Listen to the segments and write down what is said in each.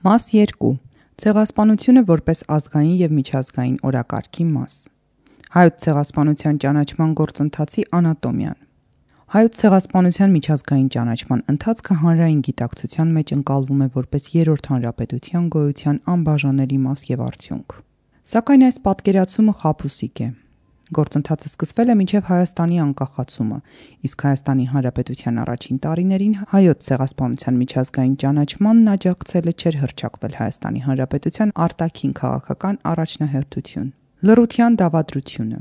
Մաս 2. Ցեղասպանությունը որպես ազգային եւ միջազգային օրակարգի մաս։ Հայոց ցեղասպանության ճանաչման գործընթացի անատոմիան։ Հայոց ցեղասպանության միջազգային ճանաչման ընթացքը հանրային գիտակցության մեջ ընկալվում է որպես երրորդ հանրապետության գոյության անբաժանելի մաս եւ արդյունք։ Սակայն այս պատկերացումը խափուսիկ է։ Գործընթացը սկսվել է մինչև Հայաստանի անկախացումը, իսկ Հայաստանի Հանրապետության առաջին տարիներին հայոց ցեղասպանության միջազգային ճանաչմանն աջակցել է չէր հրճակվել Հայաստանի Հանրապետության արտաքին քաղաքական առաջնահերթություն։ Լռության դավադրությունը.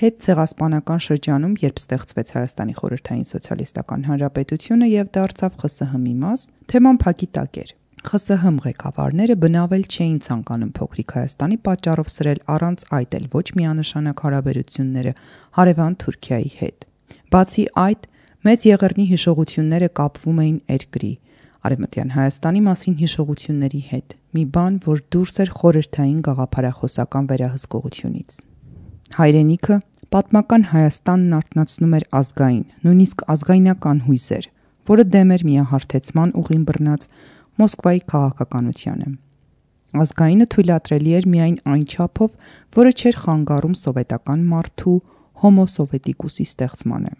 Հետ ցեղասպանական շրջանում, երբ ստեղծվեց Հայաստանի Խորհրդային Սոցիալիստական Հանրապետությունը եւ դարձավ ԽՍՀՄ-ի մաս, թեման փակի տակ էր։ ԽՍՀՄ ղեկավարները բնավել չէին ցանկանում փոքրիկ Հայաստանի պատճառով սրել առանց այդ էլ ոչ միանշանակ հարաբերությունները հարևան Թուրքիայի հետ։ Բացի այդ, մեծ եղերնի հիշողությունները կապվում էին երկրի Արեմտյան Հայաստանի մասին հիշողությունների հետ։ Մի բան, որ դուրս էր խորհրդային գաղափարախոսական վերահսկողությունից։ Հայրենիքը պատմական Հայաստանն արտնացնում էր ազգային, նույնիսկ ազգայնական հույզեր, որը դեմ էր միահարթեցման ուղին բռնած Մոսկվայի քաղաքականությանը։ Ազգայինը թույլատրելի էր միայն այն չափով, որը չէր խանգարում սովետական մարդու հոմո սովետիկուսի ստեղծմանը։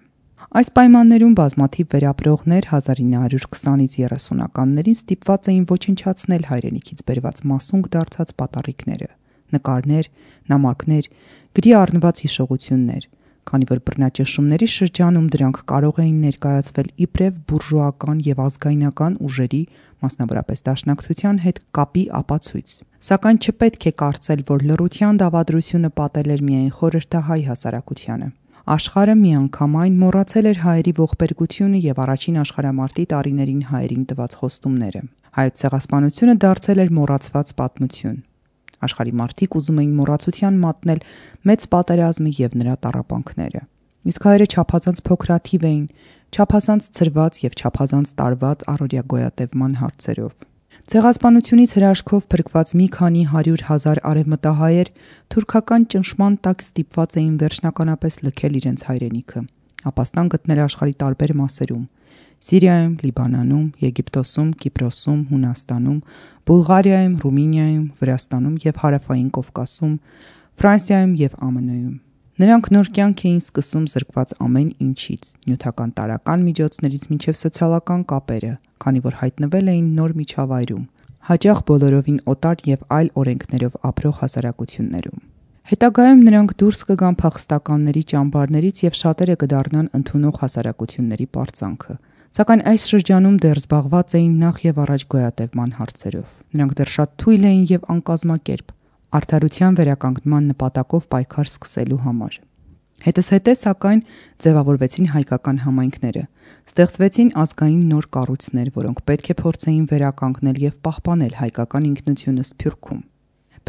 Այս պայմաններում բազմաթիվ վերապրողներ 1920-ից 30-ականներին ստիպված էին ոչնչացնել հայրենիքից բերված մասունք դարձած պատառիկները, նկարներ, նամակներ, գրի առնված հիշողություններ, քանի որ բռնաճնշումների շրջանում դրանք կարող էին ներկայացվել իբրև բուրժուական եւ ազգայնական ուժերի, մասնավորապես դաշնակցության հետ կապի ապացույց։ Սակայն չպետք է կարծել, որ լռության դավադրությունը պատել էր միայն խորհրդահայ հասարակությանը։ Աշխարը միանգամայն մոռացել էր հայերի ողբերգությունը եւ առաջին աշխարհամարտի տարիներին հայերին տված խոստումները։ Հայոց ցեղասպանությունը դարձել էր մոռացված պատմություն։ Աշխարհի մարդիկ ուզում էին մոռացության մատնել մեծ պատերազմը եւ նրա տարապանքները։ Իսկ հայերը չափազանց փոքրաթիվ էին, չափազանց ծրված եւ չափազանց տարված առօրյա գոյատևման հարցերով։ Ցեղասպանությունից հրաշքով փրկված մի քանի 100 հազար արևմտահայեր թուրքական ճնշման տակ ստիպված էին վերջնականապես լքել իրենց հայրենիքը, ապաստան գտնել աշխարհի տարբեր մասերում՝ Սիրիայում, Լիբանանում, Եգիպտոսում, Կիպրոսում, Հունաստանում, Բուլղարիայում, Ռումինիայում, Վրաստանում եւ Հարավային Կովկասում, Ֆրանսիայում եւ ԱՄՆ-ում։ Նրանք նոր կյանք էին սկսում զրկված ամեն ինչից՝ նյութական տարական միջոցներից մինչև սոցիալական կապերը, քանի որ հայտնվել էին նոր միջավայրում, հաճախ բոլորովին օտար եւ այլ օրենքներով ապրող հասարակություններում։ Հետագայում նրանք դուրս կգան փախստականների ճամբարներից եւ շատերը կդառնան ընդունող հասարակությունների པարծանքը։ Սակայն այս շրջանում դեռ զբաղված էին նախ եւ առաջ գոյատևման հարցերով։ Նրանք դեռ շատ թույլ էին եւ անկազմակերպ արդարության վերականգնման նպատակով պայքար սկսելու համար։ Հետսհետե սակայն ձևավորվեցին հայկական համայնքները։ Ստեղծվեցին ազգային նոր կառույցներ, որոնք պետք է փորձեին վերականգնել եւ պահպանել հայկական ինքնությունը Սփյուռքում։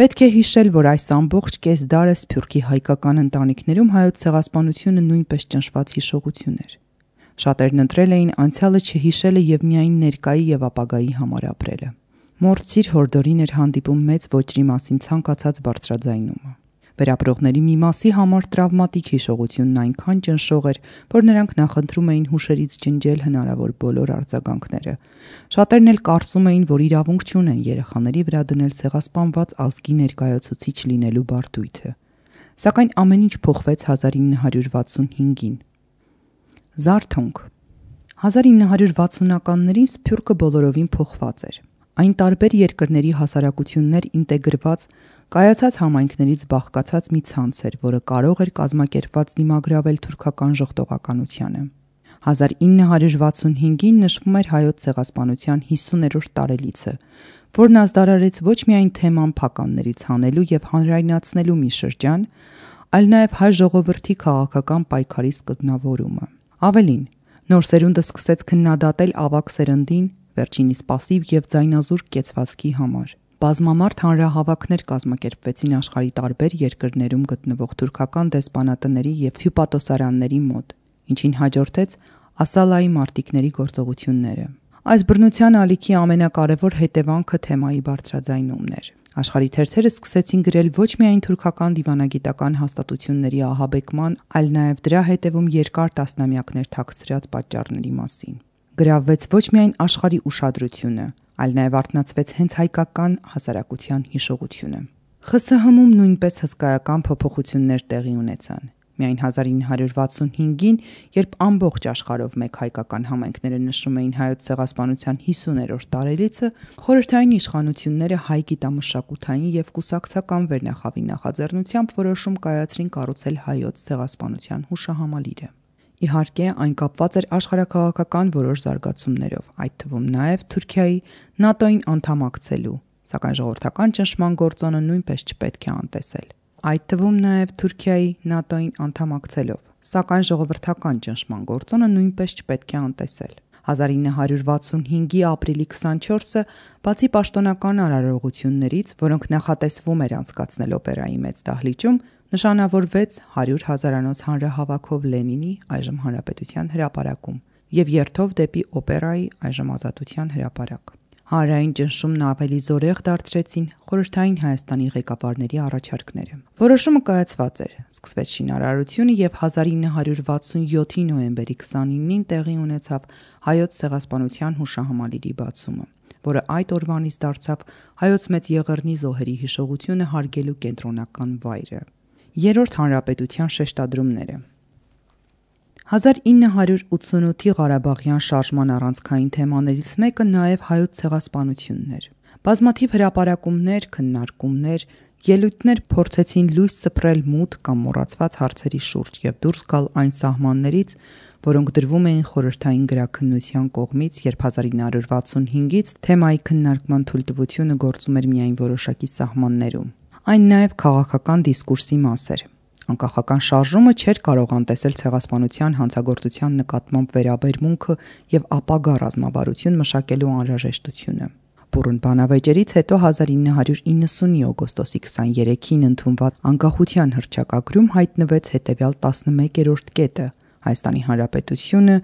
Պետք է հիշել, որ այս ամբողջ կես դարը Սփյուռքի հայկական ընտանիքներում հայոց ցեղասպանությունը նույնպես ճնշված հիշողություն էր։ Շատերն ընտրել էին անցյալը չհիշելը եւ միայն ներկայի եւ ապագայի համար ապրելը։ Մորցիր հորդորին էր հանդիպում մեծ ոչրի մասին ցանկացած բարձրաձայնումը։ Վերապրողների մի մասի համար տրավմատիկ հիշողությունն այնքան ճնշող էր, որ նրանք նախընտրում էին հուշերից ջնջել հնարավոր բոլոր արձագանքները։ Շատերն էլ կարծում էին, որ իրավունք չունեն երեխաների վրա դնել ցեղասպանված ազգի ներկայացուցիչ լինելու բարդույթը։ Սակայն ամեն ինչ փոխվեց 1965-ին։ Զարթոնք 1960-ականներին Սփյուռքը բոլորովին փոխված էր։ Այն տարբեր երկրների հասարակություններ ինտեգրված կայացած համայնքներից բաղկացած մի ցանց էր, որը կարող էր կազմակերպված դիմագրավել թուրքական ժողտողականությանը։ 1965-ին նշվում էր հայոց ցեղասպանության 50-րդ տարելիցը, որն ազդարարեց ոչ միայն թեման փականներից հանելու եւ հանրայնացնելու մի շրջան, այլ նաեւ հայ ժողովրդի քաղաքական պայքարի սկզբնավորումը։ Ավելին, նոր սերունդը սկսեց քննադատել ավակ սերնդին, վերջինիս пассив եւ ձայնազուրկ կեցվածքի համար։ Բազմամարդ հանրահավաքներ կազմակերպվեցին աշխարի տարբեր երկրներում գտնվող թուրքական դեսպանատների եւ հյուպատոսարանների մոտ, ինչին հաջորդեց Ասալայի մարտիկների գործողությունները։ Այս բռնության ալիքի ամենակարևոր հետևանքը թեմայի բարձրաձայնումն էր։ Աշխարհի թերթերը սկսեցին գրել ոչ միայն թուրքական դիվանագիտական հաստատությունների ահաբեկման, այլ նաև դրա հետևում երկար տասնամյակներ թաքցրած պատճառների մասին։ գրավվեց ոչ միայն աշխարհի ուշադրությունը, այլ նաև արտնացվեց հենց հայկական հասարակության հիշողությունը։ ԽՍՀՄ-ում նույնպես հսկայական փոփոխություններ տեղի ունեցան։ Միայն 1965-ին, երբ ամբողջ աշխարհով մեկ հայկական համայնքները նշում էին հայոց ցեղասպանության 50-րդ տարելիցը, խորհրդային իշխանությունները հայ գիտամշակութային եւ կուսակցական վերնախավի նախաձեռնությամբ որոշում կայացրին կառուցել հայոց ցեղասպանության հուշահամալիրը։ Իհարկե, այն կապված էր աշխարհակաղակական որոշ զարգացումներով, այդ թվում նաև Թուրքիայի ՆԱՏՕ-ին անդամակցելու, սակայն ժողովրդական ճնշման գործոնը նույնպես չպետք է անտեսել այդ թվում նաև Թուրքիայի ՆԱՏՕ-ին անդամակցելով, սակայն ժողովրդական ճնշման գործոնը նույնպես չպետք է անտեսել։ 1965-ի ապրիլի 24-ը, բացի պաշտոնական արարողություններից, որոնք նախատեսվում էր անցկացնել օպերայի մեծ դահլիճում, նշանավորվեց 100 հազարանոց հանրահավաքով Լենինի այժմ Հանրապետության հրապարակում եւ երթով դեպի օպերայի այժմ Ազատության հրապարակ։ Հանրային ճնշումն ավելի զորեղ դարձրեցին խորհրդային Հայաստանի ղեկավարների առաջարկները։ Որոշումը կայացված էր։ Սկսվեց շինարարությունը եւ 1967-ի նոյեմբերի 29-ին տեղի ունեցավ հայոց ցեղասպանության հուշահամալիրի բացումը, որը այդ օրվանից դարձավ հայոց մեծ եղեռնի զոհերի հիշողությունը հարգելու կենտրոնական վայրը։ Երրորդ հանրապետության շեշտադրումները 1988-ի Ղարաբաղյան շարժման առանցքային թեմաներից մեկը նաև հայոց ցեղասպանությունն էր։ Բազմաթիվ հրապարակումներ, քննարկումներ, ելույթներ փորձեցին լույս սփռել մութ կամ մոռացված հարցերի շուրջ եւ դուրս գալ այն սահմաններից, որոնք դրվում էին խորհրդային գրաքննության կողմից, երբ 1965-ից թեմայի քննարկման թույլտվությունը գործում էր միայն որոշակի սահմաններում։ Այն նաև քաղաքական դիսկուրսի մաս էր։ Անկախական շարժումը չէր կարող անտեսել ցեղասպանության հանցագործության նկատմամբ վերաբերմունքը եւ ապագա ռազմավարություն մշակելու անհրաժեշտությունը։ Բուրըն բանավեճերից հետո 1990-ի օգոստոսի 23-ին ընդունված անկախության հռչակագրում հայտնվեց հետևյալ 11-րդ կետը. Հայաստանի Հանրապետությունը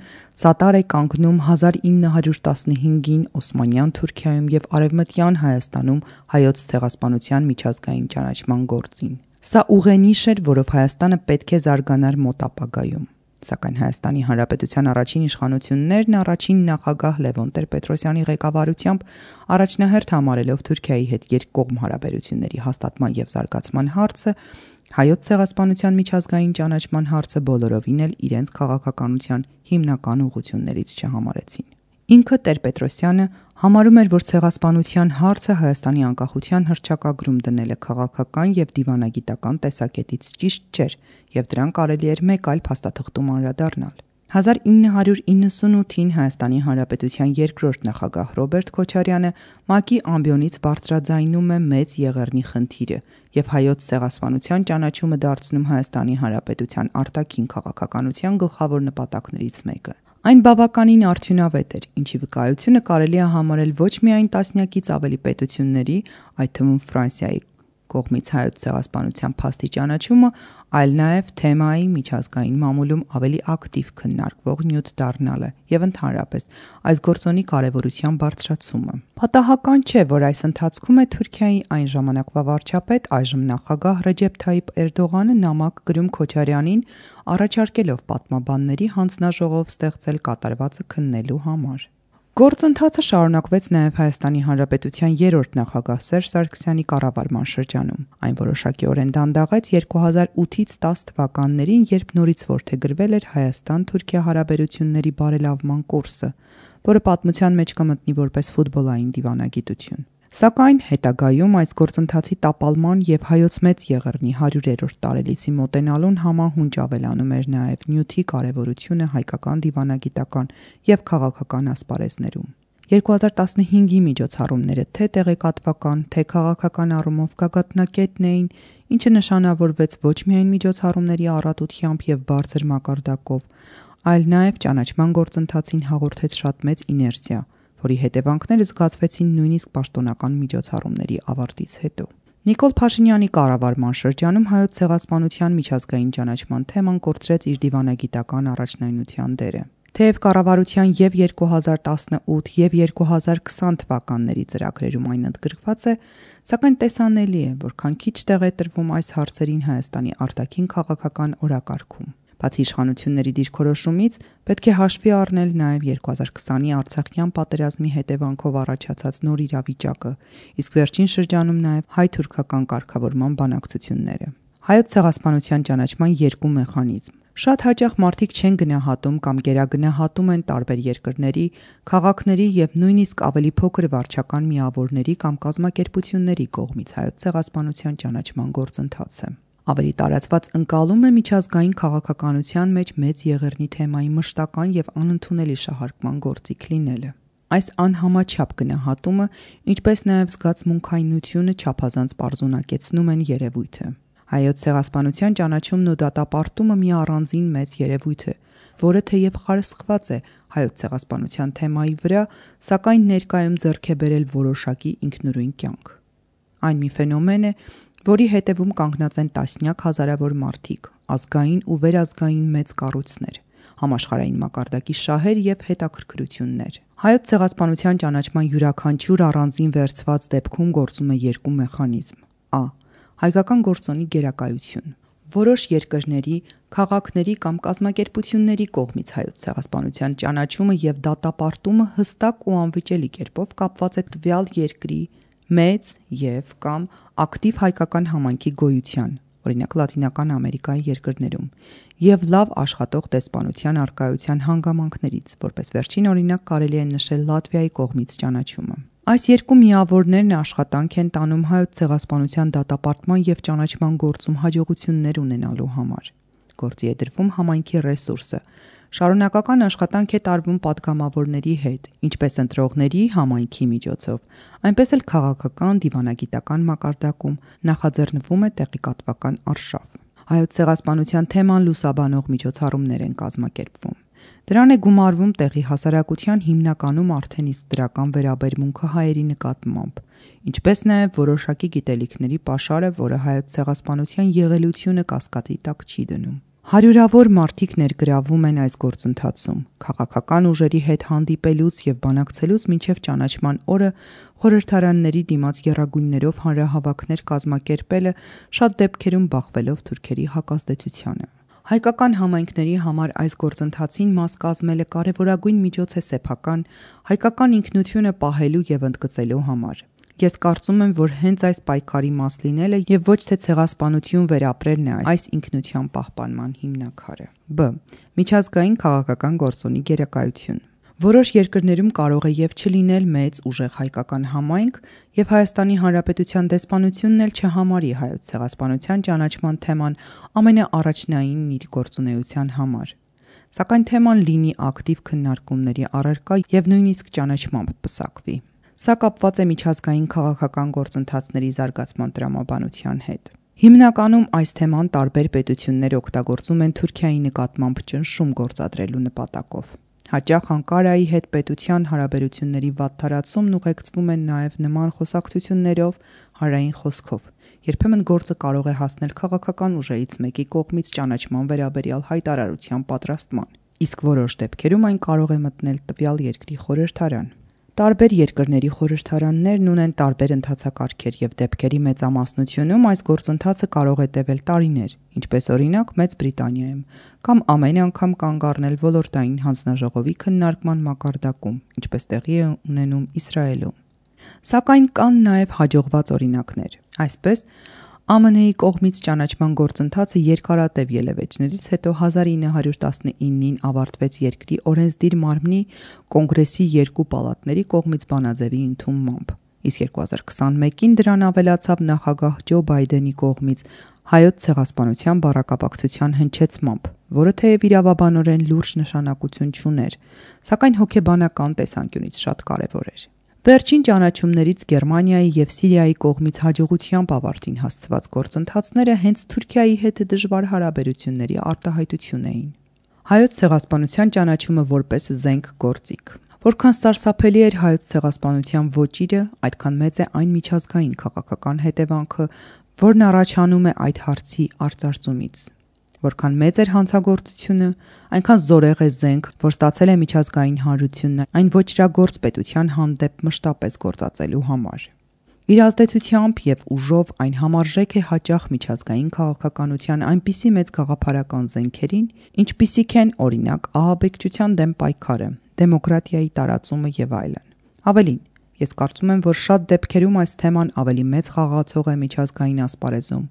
սատար է կանգնում 1915-ին Օսմանյան Թուրքիայում եւ Արևմտյան Հայաստանում հայոց ցեղասպանության միջազգային ճանաչման գործին։ Սա ուղենիշ էր, որով Հայաստանը պետք է զարգանար մոտ ապագայում։ Սակայն Հայաստանի Հանրապետության առաջին իշխանություններն առաջին նախագահ Լևոն Տեր-Պետրոսյանի ղեկավարությամբ առաջնահերթ համարելով Թուրքիայի հետ երկկողմ հարաբերությունների հաստատման եւ զարգացման հարցը, հայոց ցեղասպանության միջազգային ճանաչման հարցը բոլորովին էլ իրենց քաղաքականության հիմնական ուղություններից չհամարեցին։ Ինքը Տեր-Պետրոսյանը համարում էր, որ ցեղասպանության հարցը Հայաստանի անկախության հռչակագրում դնելը քաղաքական եւ դիվանագիտական տեսակետից ճիշտ չէր եւ դրան կարելի էր մեկ այլ փաստաթղթում անդրադառնալ։ 1998-ին Հայաստանի Հանրապետության երկրորդ նախագահ Ռոբերտ Քոչարյանը ՄԱԿ-ի ամբիոնից բարձրաձայնում է մեծ եղեռնի խնդիրը եւ հայոց ցեղասպանության ճանաչումը դարձնում Հայաստանի Հանրապետության արտաքին քաղաքականության գլխավոր նպատակներից մեկը։ Այն բավականին արդյունավետ էր, ինչի վկայությունը կարելի է համարել ոչ միայն տասնյակից ավելի պետությունների, այդ թվում Ֆրանսիայի կողմից հայոց ցեղասպանության փաստի ճանաչումը, այլ նաև թեմայի միջազգային մամուլում ավելի ակտիվ քննարկվող նյութ դառնալը եւ ընդհանրապես այս գործոնի կարեւորության բարձրացումը։ Պատահական չէ, որ այս ընթացքում է Թուրքիայի այն ժամանակվա վարչապետ, այժմ նախագահ Ռեջեփ Թայիփ Էրդողանը նամակ գրում Քոչարյանին, առաջարկելով պատմաբանների հանձնաժողով ստեղծել կատարվածը քննելու համար։ Գործընթացը շարունակվեց նաև Հայաստանի Հանրապետության երրորդ նախագահ Սերժ Սարգսյանի կառավարման շրջանում։ Այն որոշակիորեն դանդաղեց 2008-ից 10 թվականներին, երբ նորից ворթեգրվել էր Հայաստան-Թուրքիա հարաբերությունների բարելավման կուրսը, որը պատմության մեջ կմտնի որպես ֆուտբոլային դիվանագիտություն։ Սակայն հետագայում այս գործընթացի տապալման եւ հայոց մեծ եղեռնի 100-րդ տարելիցի մոտենալուն համահունչ ավելանում էր նաեւ նյութի կարեւորությունը հայկական դիվանագիտական եւ քաղաքական ասպարեզներում։ 2015-ի միջոցառումները թե տեղեկատվական, թե քաղաքական առումով գագաթնակետն էին, ինչը նշանավորվեց ոչ միայն միջոցառումների առատությամբ եւ բարձր մակարդակով, այլ նաեւ ճանաչման գործընթացին հաղորդեց շատ մեծ իներցիա, որի հետևանքները զգացվեցին նույնիսկ պաշտոնական միջոցառումների ավարտից հետո։ Նիկոլ Փաշինյանի կառավարման շրջանում հայոց ցեղասպանության միջազգային ճանաչման թեման կորցրեց իր դիվանագիտական առաջնայնության դերը։ Թեև կառավարության եւ 2018 եւ 2020 թվականների ծրագրերում այն ընդգրկված է, սակայն տեսանելի է, որքան քիչ տեղ է տրվում այս հարցերին Հայաստանի արտաքին քաղաքական օրակարգում։ Բացի իշխանությունների դիրքորոշումից, պետք է հաշվի առնել նաև 2020-ի Արցախյան պատերազմի հետևանքով առաջացած նոր իրավիճակը, իսկ վերջին շրջանում նաև հայ-թուրքական կարգավորման բանակցությունները։ Հայոց ցեղասպանության ճանաչման երկու մեխանիզմ։ Շատ հաճախ մարդիկ չեն գնահատում կամ գերագնահատում են տարբեր երկրների, քաղաքների եւ նույնիսկ ավելի փոքր վարչական միավորների կամ կազմակերպությունների կողմից հայոց ցեղասպանության ճանաչման գործընթացը։ Ավելի տարածված ընկալում է միջազգային քաղաքականության մեջ մեծ եղերնի թեմայի մշտական եւ անընդունելի շահարկման գործիք լինելը։ Այս անհամաչափ գնահատումը, ինչպես նաև զգացմունքայնությունը չափազանց པարզունակեցնում են երևույթը։ Հայոց ցեղասպանության ճանաչումն ու դատապարտումը մի առանձին մեծ երևույթ է, որը թեև խարսխված է հայոց ցեղասպանության թեմայի վրա, սակայն ներկայում ձեռք է բերել որոշակի ինքնուրույն կյանք։ Այն մի ֆենոմեն է, որի հետևում կանգնած են տասնյակ հազարավոր մարդիկ, ազգային ու վերազգային մեծ կառույցներ, համաշխարհային մակարդակի շահեր եւ հետաքրքրություններ։ Հայոց ցեղասպանության ճանաչման յուրաքանչյուր առանձին վերծված դեպքում գործում է երկու մեխանիզմ։ Ա. Հայկական գործոնի գերակայություն։ Որոշ երկրների, քաղաքների կամ կազմակերպությունների կողմից հայոց ցեղասպանության ճանաչումը եւ դատապարտումը հստակ ու անվիճելի կերպով կապված է տվյալ երկրի մեծ եւ կամ ակտիվ հայկական համայնքի գոյության, օրինակ Լատինական Ամերիկայի երկրներում, եւ լավ աշխատող տեսփանության արկայության հանգամանքներից, որպես վերջին օրինակ կարելի է նշել Լատվիայի կողմից ճանաչումը։ Այս երկու միավորներն աշխատանք են տանում հայոց ցեղասպանության դատապարտման եւ ճանաչման գործում հաջողություններ ունենալու համար։ Գործի է դրվում համայնքի ռեսուրսը։ Շարունակական աշխատանք է տարվում падգամավորների հետ, ինչպես ընտրողների համայնքի միջոցով, այնպես էլ քաղաքական դիվանագիտական մակարդակում նախաձեռնվում է տեղեկատվական արշավ։ Հայոց ցեղասպանության թեման լուսաբանող միջոցառումներ են կազմակերպվում։ Դրան է գումարվում տեղի հասարակության հիմնականում արդեն իսկ դրական վերաբերմունքը հայերի նկատմամբ, ինչպես նաև որոշակի գիտելիքների ապաշարը, որը հայոց ցեղասպանության եղելությունը կասկածի տակ չի դնում։ Հարյուրավոր մարդիկ ներգրավում են այս գործընթացում։ Քաղաքական ուժերի հետ հանդիպելուց եւ բանակցելուց մինչեւ ճանաչման օրը խորհրդարանների դիմաց երագույններով հանրահավաքներ կազմակերպելը շատ դեպքերում բախվելով թուրքերի հակազդեցությանը։ Հայկական համայնքների համար այս գործընթացին մաս կազմելը կարևորագույն միջոց է սեփական հայկական ինքնությունը պահելու եւ ընդգծելու համար։ Ես կարծում եմ, որ հենց այս պայքարի մաս լինելը եւ ոչ թե ցեղասպանություն վերապրելն է այս ինքնության պահպանման հիմնակարը։ Բ. Միջազգային քաղաքական գործոնի գերակայություն Որոշ երկրներում կարող է եւ չլինել մեծ ուժեղ հայկական համայնք եւ Հայաստանի Հանրապետության դեսպանությունն էլ չհամարի հայոց ցեղասպանության ճանաչման թեման ամենաառաջնայինն իր գործունեության համար։ Սակայն թեման լինի ակտիվ քննարկումների առարկա եւ նույնիսկ ճանաչմամբ պսակվի։ Սա կապված է միջազգային քաղաքական գործընթացների զարգացման տրամաբանության հետ։ Հիմնականում այս թեման տարբեր պետություններ օգտագործում են Թուրքիայի նկատմամբ ճնշում գործադրելու նպատակով։ Հաճախ Անկարայի հետ պետության հարաբերությունների վատթարացումն ուղեկցվում են նաև նման խոսակցություններով, հարային խոսքով։ Երբեմն գործը կարող է հասնել քաղաքական ուժերից մեկի կողմից ճանաչման վերաբերյալ հայտարարության պատրաստման, իսկ որոշ դեպքերում այն կարող է մտնել տվյալ երկրի խորհրդարան։ Տարբեր երկրների խորհրդարաններն ունեն տարբեր ընթացակարգեր եւ դեպքերի մեծամասնությունում այս գործընթացը կարող է տևել տարիներ, ինչպես օրինակ Մեծ Բրիտանիայում, կամ ամեն անգամ կանգ առնել ոլորտային հանձնաժողովի քննարկման մակարդակում, ինչպես տեղի է ունենում Իսրայելում։ Սակայն կան նաև հաջողված օրինակներ։ Այսպես ԱՄՆ-ի կողմից ճանաչման գործընթացը երկարատև ելևէջներից հետո 1919-ին ավարտվեց երկրի օրենսդիր մարմնի կոնգրեսի երկու պալատների կողմից բանաձևի ընդունմամբ։ Իսկ 2021-ին դրան ավելացավ նախագահ Ջո Բայդենի կողմից հայոց ցեղասպանության բառակապակցության հնչեցմամբ, որը թեև իրավաբանորեն լուրջ նշանակություն չուներ, սակայն հոգեբանական տեսանկյունից շատ կարևոր էր։ Վերջին ճանաչումներից Գերմանիայի եւ Սիրիայի կողմից հաջողությամբ ավարտին հասցված գործընթացները հենց Թուրքիայի հետ դժվար հարաբերությունների արտահայտություն էին։ Հայոց ցեղասպանության ճանաչումը որպես զենք գործիք Որքան սարսափելի էր հայոց ցեղասպանության ոճիրը, այդքան մեծ է այն միջազգային քաղաքական հետևանքը, որն առաջանում է այդ հարցի արծարծումից։ Որքան մեծ էր հանցագործությունը, այնքան զորեղ է զենք, որ ստացել է միջազգային հանրությունն այն ոչրագործ պետության հանդեպ մշտապես գործածելու համար։ Իր ազդեցությամբ եւ ուժով այն համարժեք է հաճախ միջազգային քաղաքականության այնպիսի մեծ գաղափարական զենքերին, ինչպիսիք են օրինակ ահաբեկչության դեմ պայքարը, դեմոկրատիայի տարածումը եւ այլն։ Ավելին, ես կարծում եմ, որ շատ դեպքերում այս թեման ավելի մեծ խաղացող է միջազգային ասպարեզում,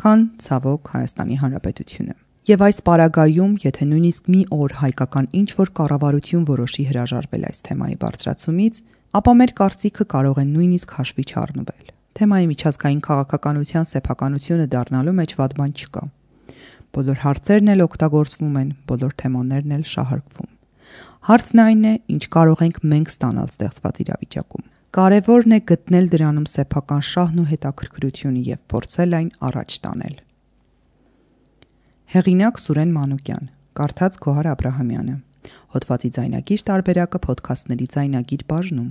քան ցավոք Հայաստանի Հանրապետությունը։ Եվ այս պարագայում, եթե նույնիսկ մի օր հայկական ինչ որ կառավարություն որոշի հրաժարվել այս թեմայի բարձրացումից, ապա մեր կարծիքը կարող է նույնիսկ հաշվի չառնվել։ Թեմայի միջազգային քաղաքականության սեփականությունը դառնալու մեջ վատ բան չկա։ Բոլոր հարցերն էլ օգտագործվում են, բոլոր թեմաներն էլ շահարկվում։ Հարցն այն է, ինչ կարող ենք մենք ստանալ ստեղծված իրավիճակում։ Կարևորն է գտնել դրանում սեփական շահն ու հետաքրքրությունը եւ փորձել այն առաջ տանել։ Հեղինակ Սուրեն Մանուկյան, կարդաց Գոհար Աբ รา համյանը։ Հոդվացի ձայնագիր տարբերակը ոդքասթների ձայնագիր բաժնում։